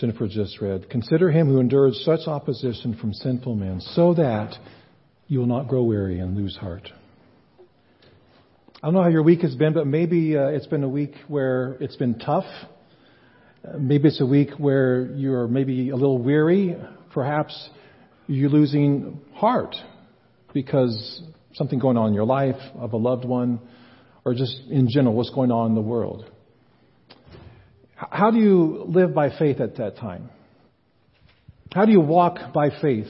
Jennifer just read. Consider him who endured such opposition from sinful men, so that you will not grow weary and lose heart. I don't know how your week has been, but maybe uh, it's been a week where it's been tough. Maybe it's a week where you're maybe a little weary. Perhaps you're losing heart because something going on in your life, of a loved one, or just in general, what's going on in the world. How do you live by faith at that time? How do you walk by faith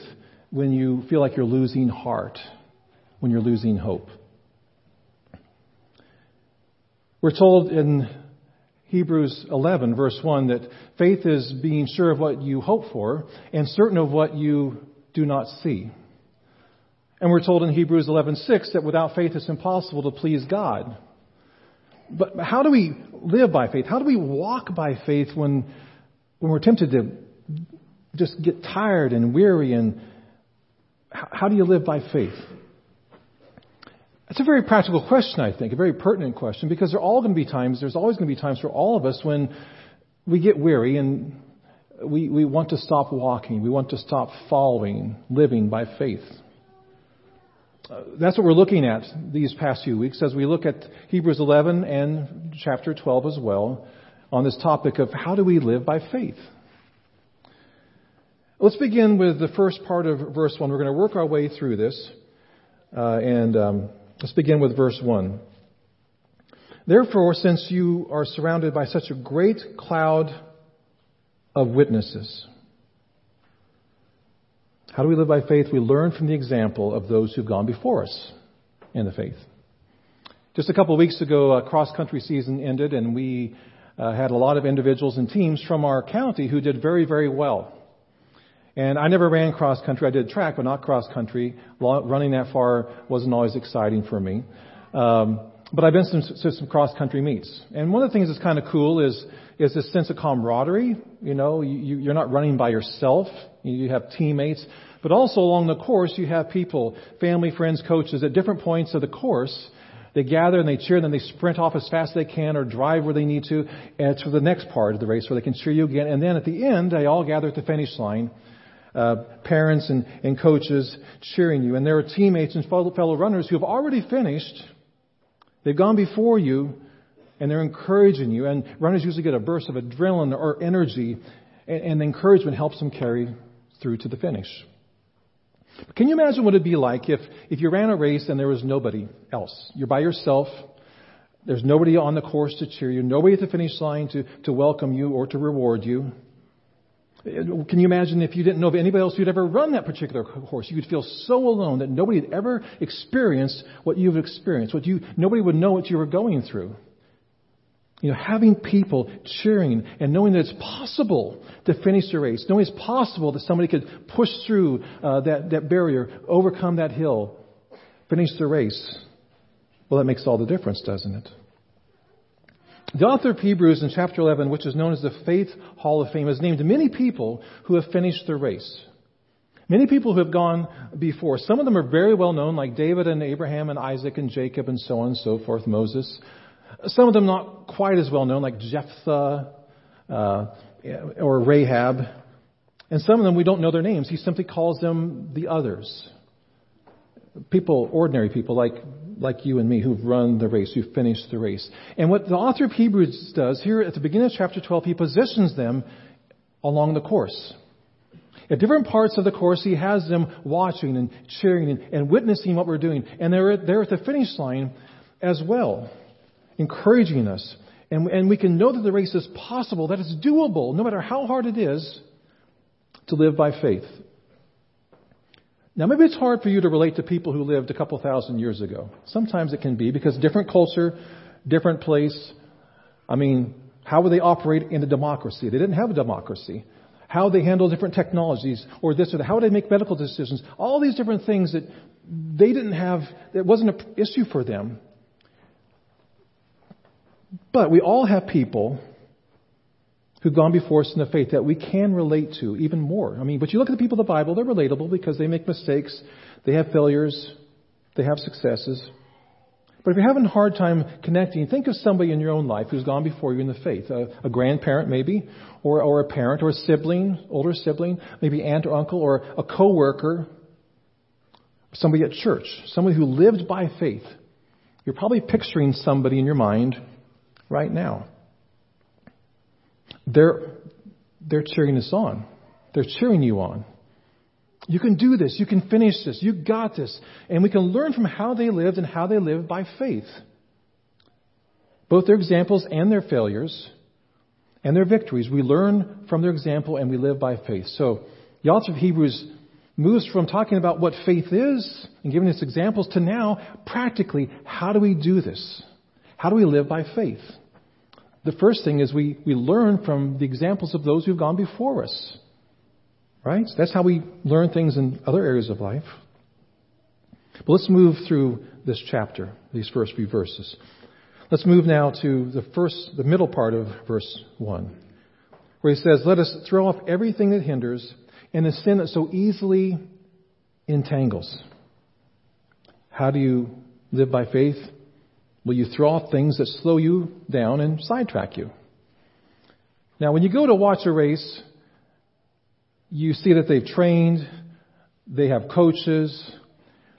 when you feel like you're losing heart, when you're losing hope? We're told in Hebrews 11, verse 1, that faith is being sure of what you hope for and certain of what you do not see. And we're told in Hebrews 11:6 that without faith it's impossible to please God. But how do we live by faith? How do we walk by faith when when we're tempted to just get tired and weary and how do you live by faith? It's a very practical question, I think, a very pertinent question, because there are all going to be times, there's always going to be times for all of us when we get weary and we, we want to stop walking, we want to stop following, living by faith. That's what we're looking at these past few weeks as we look at Hebrews 11 and chapter 12 as well on this topic of how do we live by faith. Let's begin with the first part of verse 1. We're going to work our way through this. Uh, and um, Let's begin with verse 1. Therefore, since you are surrounded by such a great cloud of witnesses, how do we live by faith? We learn from the example of those who've gone before us in the faith. Just a couple of weeks ago, a cross country season ended, and we uh, had a lot of individuals and teams from our county who did very, very well. And I never ran cross country. I did track, but not cross country. Running that far wasn't always exciting for me. Um, but I've been to some, some cross country meets. And one of the things that's kind of cool is, is this sense of camaraderie. You know, you, you're not running by yourself. You have teammates. But also along the course, you have people, family, friends, coaches at different points of the course. They gather and they cheer, and then they sprint off as fast as they can or drive where they need to, and for the next part of the race where they can cheer you again. And then at the end, they all gather at the finish line uh, parents and, and coaches cheering you. And there are teammates and fellow, fellow runners who have already finished. They've gone before you and they're encouraging you. And runners usually get a burst of adrenaline or energy, and, and encouragement helps them carry through to the finish. Can you imagine what it'd be like if, if you ran a race and there was nobody else? You're by yourself. There's nobody on the course to cheer you, nobody at the finish line to, to welcome you or to reward you. Uh, can you imagine if you didn't know of anybody else who'd ever run that particular course? You would feel so alone that nobody had ever experienced what you've experienced. What you, nobody would know what you were going through. You know, having people cheering and knowing that it's possible to finish the race, knowing it's possible that somebody could push through uh, that, that barrier, overcome that hill, finish the race. Well, that makes all the difference, doesn't it? The author of Hebrews in chapter 11, which is known as the Faith Hall of Fame, has named many people who have finished the race. Many people who have gone before. Some of them are very well known, like David and Abraham and Isaac and Jacob and so on and so forth, Moses. Some of them not quite as well known, like Jephthah uh, or Rahab. And some of them we don't know their names. He simply calls them the others. People, ordinary people like like you and me who've run the race, who've finished the race. And what the author of Hebrews does here at the beginning of chapter 12, he positions them along the course. At different parts of the course, he has them watching and cheering and, and witnessing what we're doing. And they're, they're at the finish line as well, encouraging us. And, and we can know that the race is possible, that it's doable, no matter how hard it is, to live by faith. Now, maybe it's hard for you to relate to people who lived a couple thousand years ago. Sometimes it can be because different culture, different place. I mean, how would they operate in a democracy? They didn't have a democracy. How they handle different technologies or this or that. How they make medical decisions? All these different things that they didn't have, that wasn't an issue for them. But we all have people who've gone before us in the faith that we can relate to even more. I mean, but you look at the people of the Bible, they're relatable because they make mistakes, they have failures, they have successes. But if you're having a hard time connecting, think of somebody in your own life who's gone before you in the faith. A, a grandparent, maybe, or, or a parent, or a sibling, older sibling, maybe aunt or uncle, or a coworker, somebody at church, somebody who lived by faith. You're probably picturing somebody in your mind right now. They're, they're cheering us on. They're cheering you on. You can do this. You can finish this. You got this. And we can learn from how they lived and how they lived by faith. Both their examples and their failures and their victories. We learn from their example and we live by faith. So the author of Hebrews moves from talking about what faith is and giving us examples to now, practically, how do we do this? How do we live by faith? The first thing is we, we learn from the examples of those who've gone before us. Right? That's how we learn things in other areas of life. But let's move through this chapter, these first few verses. Let's move now to the first, the middle part of verse 1, where he says, Let us throw off everything that hinders and the sin that so easily entangles. How do you live by faith? Will you throw off things that slow you down and sidetrack you? Now, when you go to watch a race, you see that they've trained, they have coaches,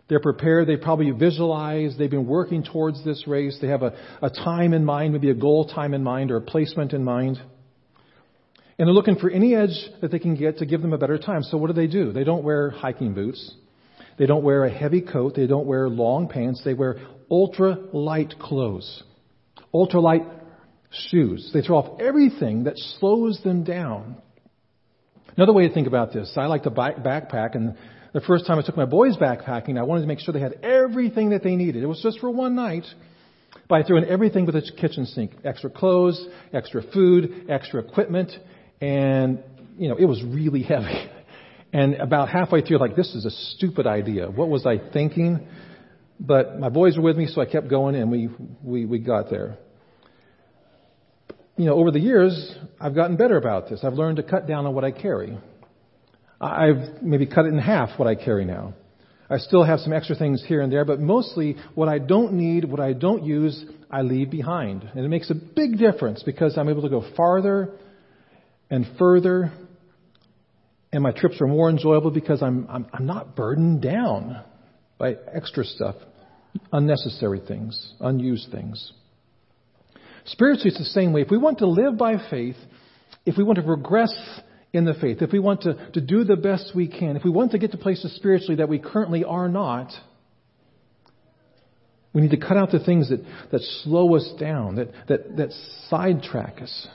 they're prepared, they probably visualize, they've been working towards this race, they have a, a time in mind, maybe a goal time in mind or a placement in mind. And they're looking for any edge that they can get to give them a better time. So what do they do? They don't wear hiking boots. They don't wear a heavy coat. They don't wear long pants. They wear ultra light clothes, ultra light shoes. They throw off everything that slows them down. Another way to think about this, I like to backpack, and the first time I took my boys backpacking, I wanted to make sure they had everything that they needed. It was just for one night, but I threw in everything with the kitchen sink, extra clothes, extra food, extra equipment, and you know it was really heavy. And about halfway through, like this is a stupid idea. What was I thinking? But my boys were with me, so I kept going, and we we we got there you know, over the years, I've gotten better about this. I've learned to cut down on what I carry. I've maybe cut it in half what I carry now. I still have some extra things here and there, but mostly what I don't need, what I don't use, I leave behind. And it makes a big difference because I'm able to go farther and further, and my trips are more enjoyable because I'm, I'm, I'm not burdened down by extra stuff, unnecessary things, unused things. Spiritually, it's the same way. If we want to live by faith, if we want to progress in the faith, if we want to, to do the best we can, if we want to get to places spiritually that we currently are not, we need to cut out the things that, that slow us down, that, that, that sidetrack us.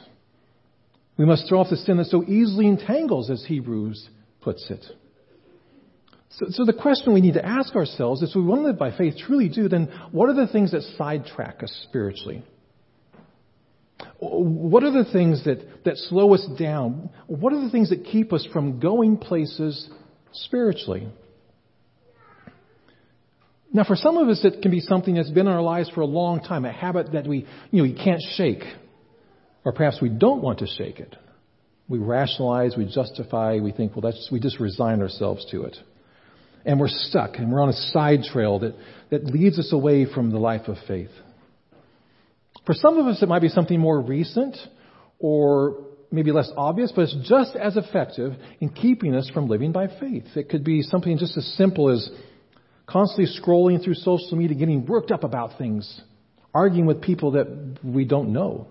We must throw off the sin that so easily entangles, as Hebrews puts it. So, so the question we need to ask ourselves is if we want to live by faith, truly do, then what are the things that sidetrack us spiritually? What are the things that, that slow us down? What are the things that keep us from going places spiritually? Now, for some of us, it can be something that's been in our lives for a long time, a habit that we, you know, we can't shake. Or perhaps we don't want to shake it. We rationalize, we justify, we think, well, that's, we just resign ourselves to it. And we're stuck, and we're on a side trail that, that leads us away from the life of faith. For some of us, it might be something more recent or maybe less obvious, but it's just as effective in keeping us from living by faith. It could be something just as simple as constantly scrolling through social media, getting worked up about things, arguing with people that we don't know.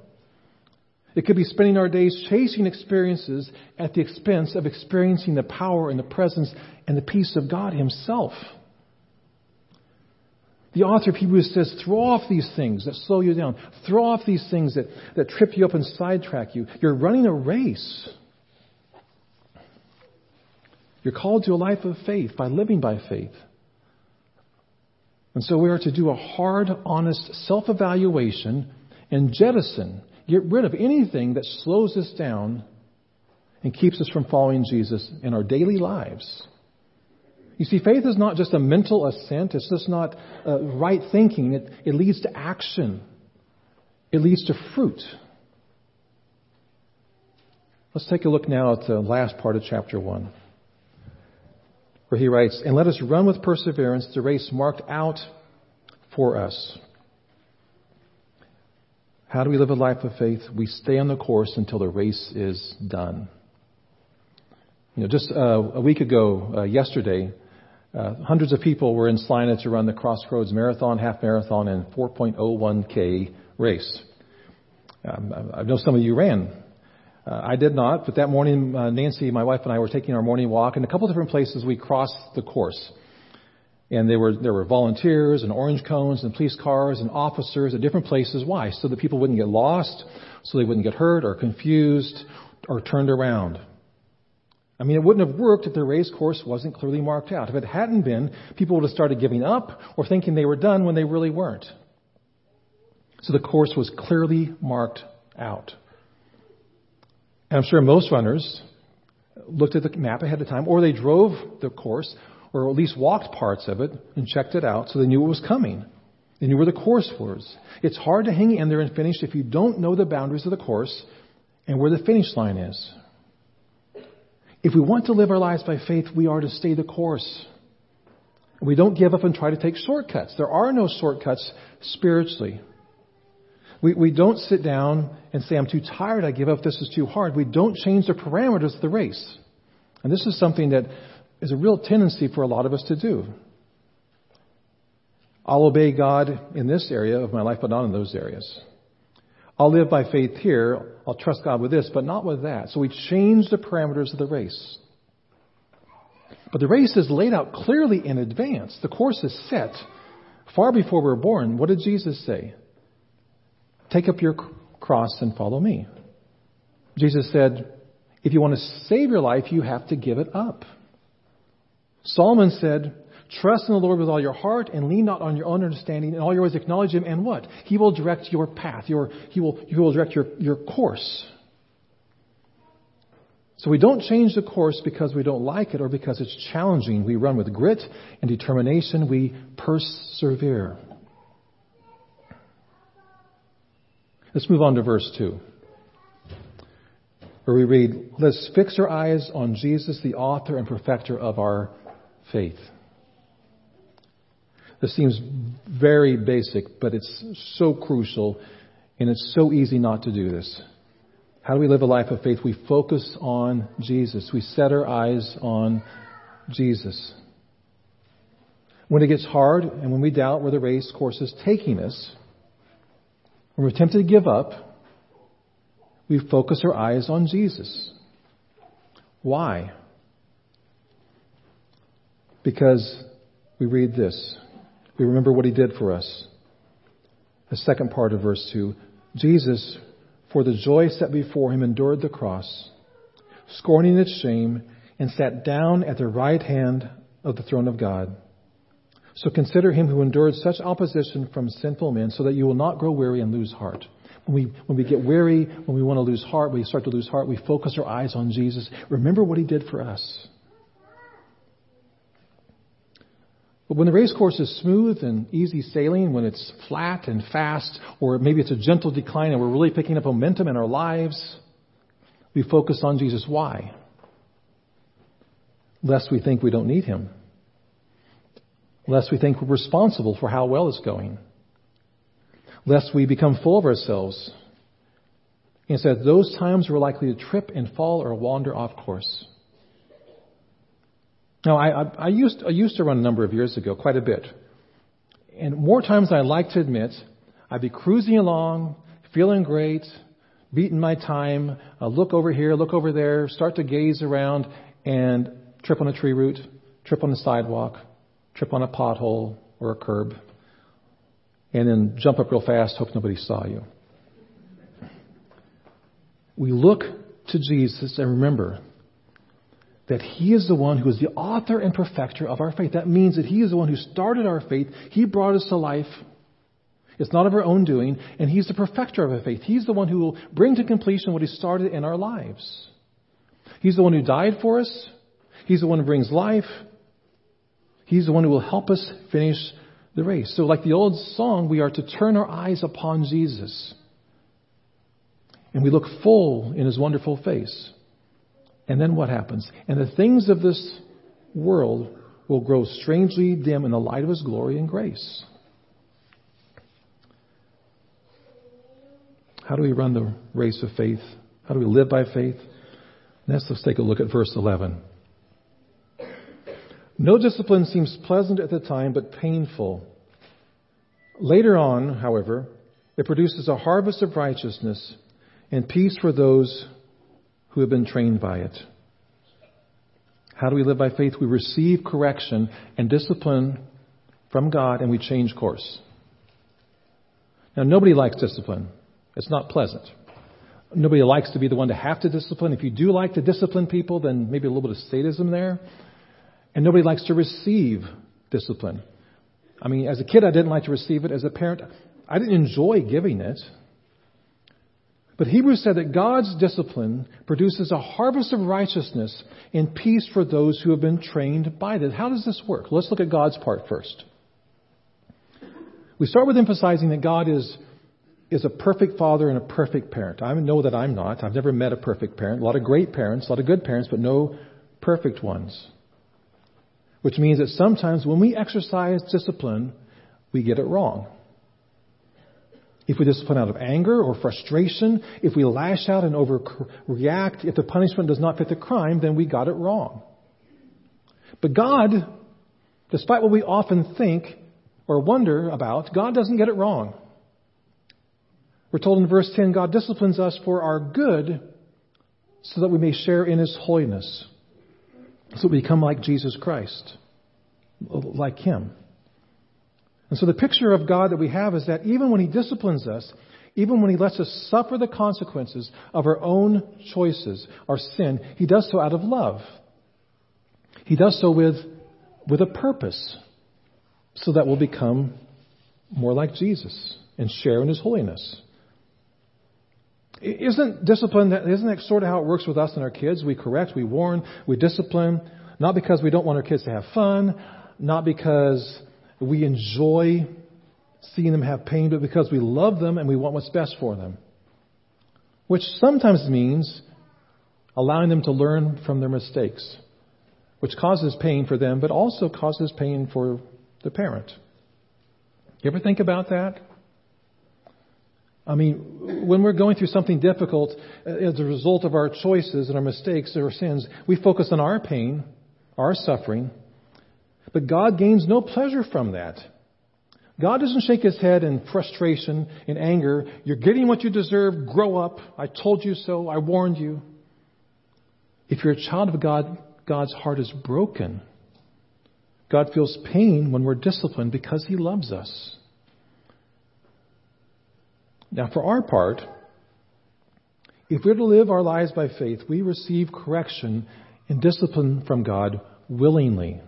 It could be spending our days chasing experiences at the expense of experiencing the power and the presence and the peace of God Himself. The author of Hebrews says, throw off these things that slow you down. Throw off these things that, that trip you up and sidetrack you. You're running a race. You're called to a life of faith by living by faith. And so we are to do a hard, honest self evaluation and jettison, get rid of anything that slows us down and keeps us from following Jesus in our daily lives. You see, faith is not just a mental assent, it's just not uh, right thinking. It, it leads to action, it leads to fruit. Let's take a look now at the last part of chapter 1, where he writes, And let us run with perseverance the race marked out for us. How do we live a life of faith? We stay on the course until the race is done. You know, just uh, a week ago, uh, yesterday, uh, hundreds of people were in Salina to run the Crossroads Marathon, Half Marathon, and 4.01k race. Um, I know some of you ran. Uh, I did not, but that morning, uh, Nancy, my wife, and I were taking our morning walk, and a couple different places we crossed the course. And there were, there were volunteers and orange cones and police cars and officers at different places. Why? So that people wouldn't get lost, so they wouldn't get hurt or confused or turned around. I mean, it wouldn't have worked if the race course wasn't clearly marked out. If it hadn't been, people would have started giving up or thinking they were done when they really weren't. So the course was clearly marked out. And I'm sure most runners looked at the map ahead of time, or they drove the course, or at least walked parts of it and checked it out so they knew what was coming. They knew where the course was. It's hard to hang in there and finish if you don't know the boundaries of the course and where the finish line is. If we want to live our lives by faith, we are to stay the course. We don't give up and try to take shortcuts. There are no shortcuts spiritually. We, we don't sit down and say, I'm too tired, I give up, this is too hard. We don't change the parameters of the race. And this is something that is a real tendency for a lot of us to do. I'll obey God in this area of my life, but not in those areas. I'll live by faith here. I'll trust God with this, but not with that. So we change the parameters of the race. But the race is laid out clearly in advance. The course is set far before we're born. What did Jesus say? Take up your cross and follow me. Jesus said, if you want to save your life, you have to give it up. Solomon said, Trust in the Lord with all your heart and lean not on your own understanding. In all your ways acknowledge Him, and what? He will direct your path. Your, he, will, he will direct your, your course. So we don't change the course because we don't like it or because it's challenging. We run with grit and determination. We persevere. Let's move on to verse 2, where we read, Let's fix our eyes on Jesus, the author and perfecter of our faith. This seems very basic, but it's so crucial, and it's so easy not to do this. How do we live a life of faith? We focus on Jesus. We set our eyes on Jesus. When it gets hard and when we doubt where the race course is taking us, when we're tempted to give up, we focus our eyes on Jesus. Why? Because we read this we remember what he did for us. The second part of verse 2 Jesus, for the joy set before him, endured the cross, scorning its shame, and sat down at the right hand of the throne of God. So consider him who endured such opposition from sinful men, so that you will not grow weary and lose heart. When we, when we get weary, when we want to lose heart, we start to lose heart, we focus our eyes on Jesus. Remember what he did for us. But when the race course is smooth and easy sailing, when it's flat and fast, or maybe it's a gentle decline and we're really picking up momentum in our lives, we focus on Jesus. Why? Lest we think we don't need Him. Lest we think we're responsible for how well it's going. Lest we become full of ourselves. And Instead, those times we're likely to trip and fall or wander off course. Now, I, I, I, used, I used to run a number of years ago, quite a bit. And more times than I like to admit, I'd be cruising along, feeling great, beating my time, I'll look over here, look over there, start to gaze around, and trip on a tree root, trip on the sidewalk, trip on a pothole or a curb, and then jump up real fast, hope nobody saw you. We look to Jesus and remember that He is the one who is the author and perfecter of our faith. That means that He is the one who started our faith. He brought us to life. It's not of our own doing, and He's the perfecter of our faith. He's the one who will bring to completion what He started in our lives. He's the one who died for us. He's the one who brings life. He's the one who will help us finish the race. So, like the old song, we are to turn our eyes upon Jesus. And we look full in His wonderful face. And then what happens? And the things of this world will grow strangely dim in the light of His glory and grace. How do we run the race of faith? How do we live by faith? Next, let's take a look at verse 11. No discipline seems pleasant at the time, but painful. Later on, however, it produces a harvest of righteousness and peace for those who have been trained by it. How do we live by faith? We receive correction and discipline from God and we change course. Now, nobody likes discipline. It's not pleasant. Nobody likes to be the one to have to discipline. If you do like to discipline people, then maybe a little bit of sadism there. And nobody likes to receive discipline. I mean, as a kid, I didn't like to receive it. As a parent, I didn't enjoy giving it. But Hebrews said that God's discipline produces a harvest of righteousness and peace for those who have been trained by it. How does this work? Let's look at God's part first. We start with emphasizing that God is, is a perfect father and a perfect parent. I know that I'm not. I've never met a perfect parent. A lot of great parents, a lot of good parents, but no perfect ones. Which means that sometimes when we exercise discipline, we get it wrong. If we discipline out of anger or frustration, if we lash out and overreact, if the punishment does not fit the crime, then we got it wrong. But God, despite what we often think, or wonder about, God doesn't get it wrong. We're told in verse 10 God disciplines us for our good so that we may share in His holiness, so that we become like Jesus Christ, like Him. And so the picture of God that we have is that even when He disciplines us, even when He lets us suffer the consequences of our own choices, our sin, He does so out of love. He does so with, with a purpose so that we'll become more like Jesus and share in his holiness. Isn't discipline, isn't that sort of how it works with us and our kids? We correct, we warn, we discipline, not because we don't want our kids to have fun, not because we enjoy seeing them have pain, but because we love them and we want what's best for them. Which sometimes means allowing them to learn from their mistakes, which causes pain for them, but also causes pain for the parent. You ever think about that? I mean, when we're going through something difficult uh, as a result of our choices and our mistakes or sins, we focus on our pain, our suffering, but God gains no pleasure from that. God doesn't shake his head in frustration, in anger. You're getting what you deserve. Grow up. I told you so. I warned you. If you're a child of God, God's heart is broken. God feels pain when we're disciplined because He loves us. Now, for our part, if we're to live our lives by faith, we receive correction and discipline from God willingly.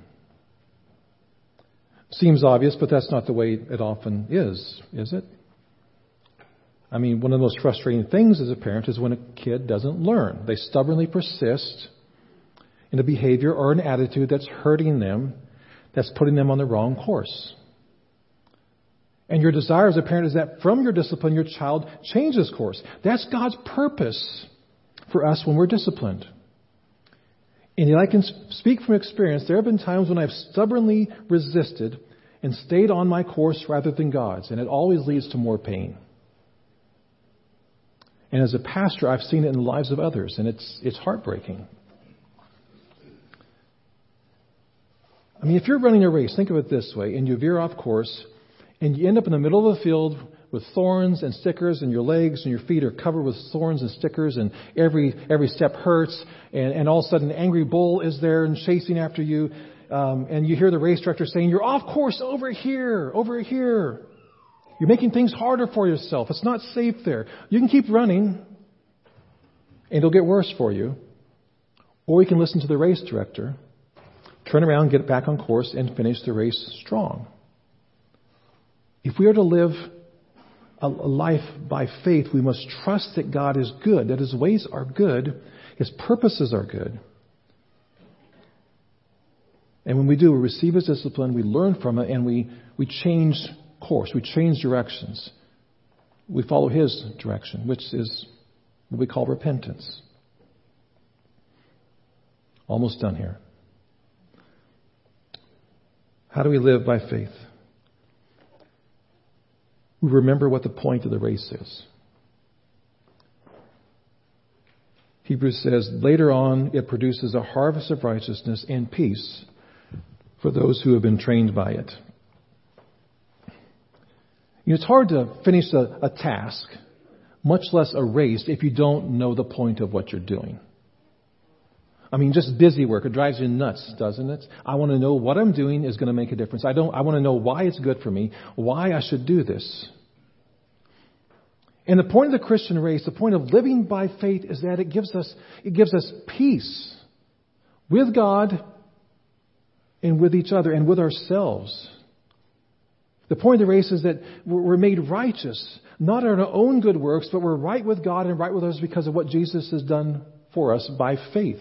Seems obvious, but that's not the way it often is, is it? I mean, one of the most frustrating things as a parent is when a kid doesn't learn. They stubbornly persist in a behavior or an attitude that's hurting them that's putting them on the wrong course. And your desire as a parent is that from your discipline, your child changes course. That's God's purpose for us when we're disciplined. And yet I can speak from experience. There have been times when I've stubbornly resisted and stayed on my course rather than God's, and it always leads to more pain. And as a pastor, I've seen it in the lives of others, and it's, it's heartbreaking. I mean, if you're running a race, think of it this way, and you veer off course, and you end up in the middle of the field with thorns and stickers, and your legs and your feet are covered with thorns and stickers, and every every step hurts, and, and all of a sudden, an angry bull is there and chasing after you, um, and you hear the race director saying, "You're off course over here, over here." You're making things harder for yourself. It's not safe there. You can keep running, and it'll get worse for you, or you can listen to the race director turn around, get back on course, and finish the race strong. If we are to live a life by faith, we must trust that God is good, that His ways are good, His purposes are good. And when we do, we receive His discipline, we learn from it, and we, we change course, we change directions. We follow His direction, which is what we call repentance. Almost done here. How do we live by faith? we remember what the point of the race is. Hebrews says, later on, it produces a harvest of righteousness and peace for those who have been trained by it. You know, it's hard to finish a, a task, much less a race, if you don't know the point of what you're doing. I mean, just busy work. It drives you nuts, doesn't it? I want to know what I'm doing is going to make a difference. I don't, I want to know why it's good for me, why I should do this. And the point of the Christian race, the point of living by faith is that it gives us, it gives us peace with God and with each other and with ourselves. The point of the race is that we're made righteous, not in our own good works, but we're right with God and right with others because of what Jesus has done for us by faith.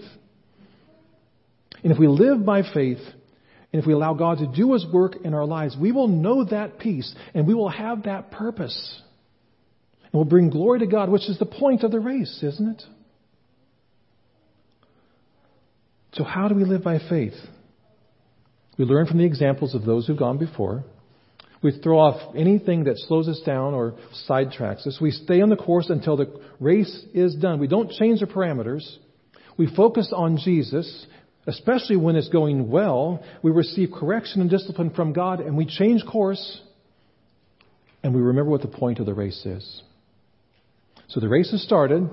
And if we live by faith, and if we allow God to do His work in our lives, we will know that peace and we will have that purpose. And we'll bring glory to God, which is the point of the race, isn't it? So, how do we live by faith? We learn from the examples of those who've gone before. We throw off anything that slows us down or sidetracks us. We stay on the course until the race is done. We don't change the parameters. We focus on Jesus especially when it's going well, we receive correction and discipline from God and we change course and we remember what the point of the race is. So the race has started.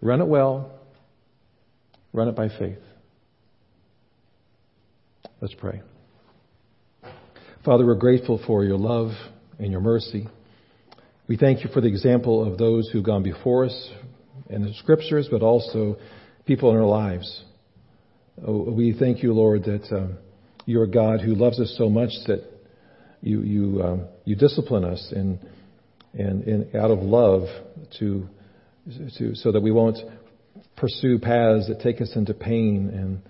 Run it well. Run it by faith. Let's pray. Father, we're grateful for your love and your mercy. We thank you for the example of those who've gone before us in the scriptures, but also people in our lives. Oh, we thank you, Lord, that um, you're a God who loves us so much that you you um, you discipline us and and, out of love to to so that we won't pursue paths that take us into pain and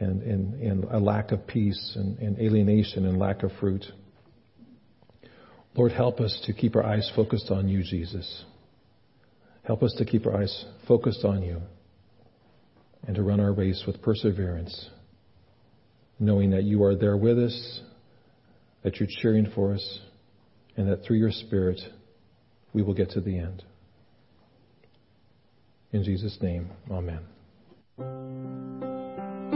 and and, and a lack of peace and, and alienation and lack of fruit. Lord, help us to keep our eyes focused on you, Jesus. Help us to keep our eyes focused on you and to run our race with perseverance, knowing that you are there with us, that you're cheering for us, and that through your Spirit we will get to the end. In Jesus' name, amen.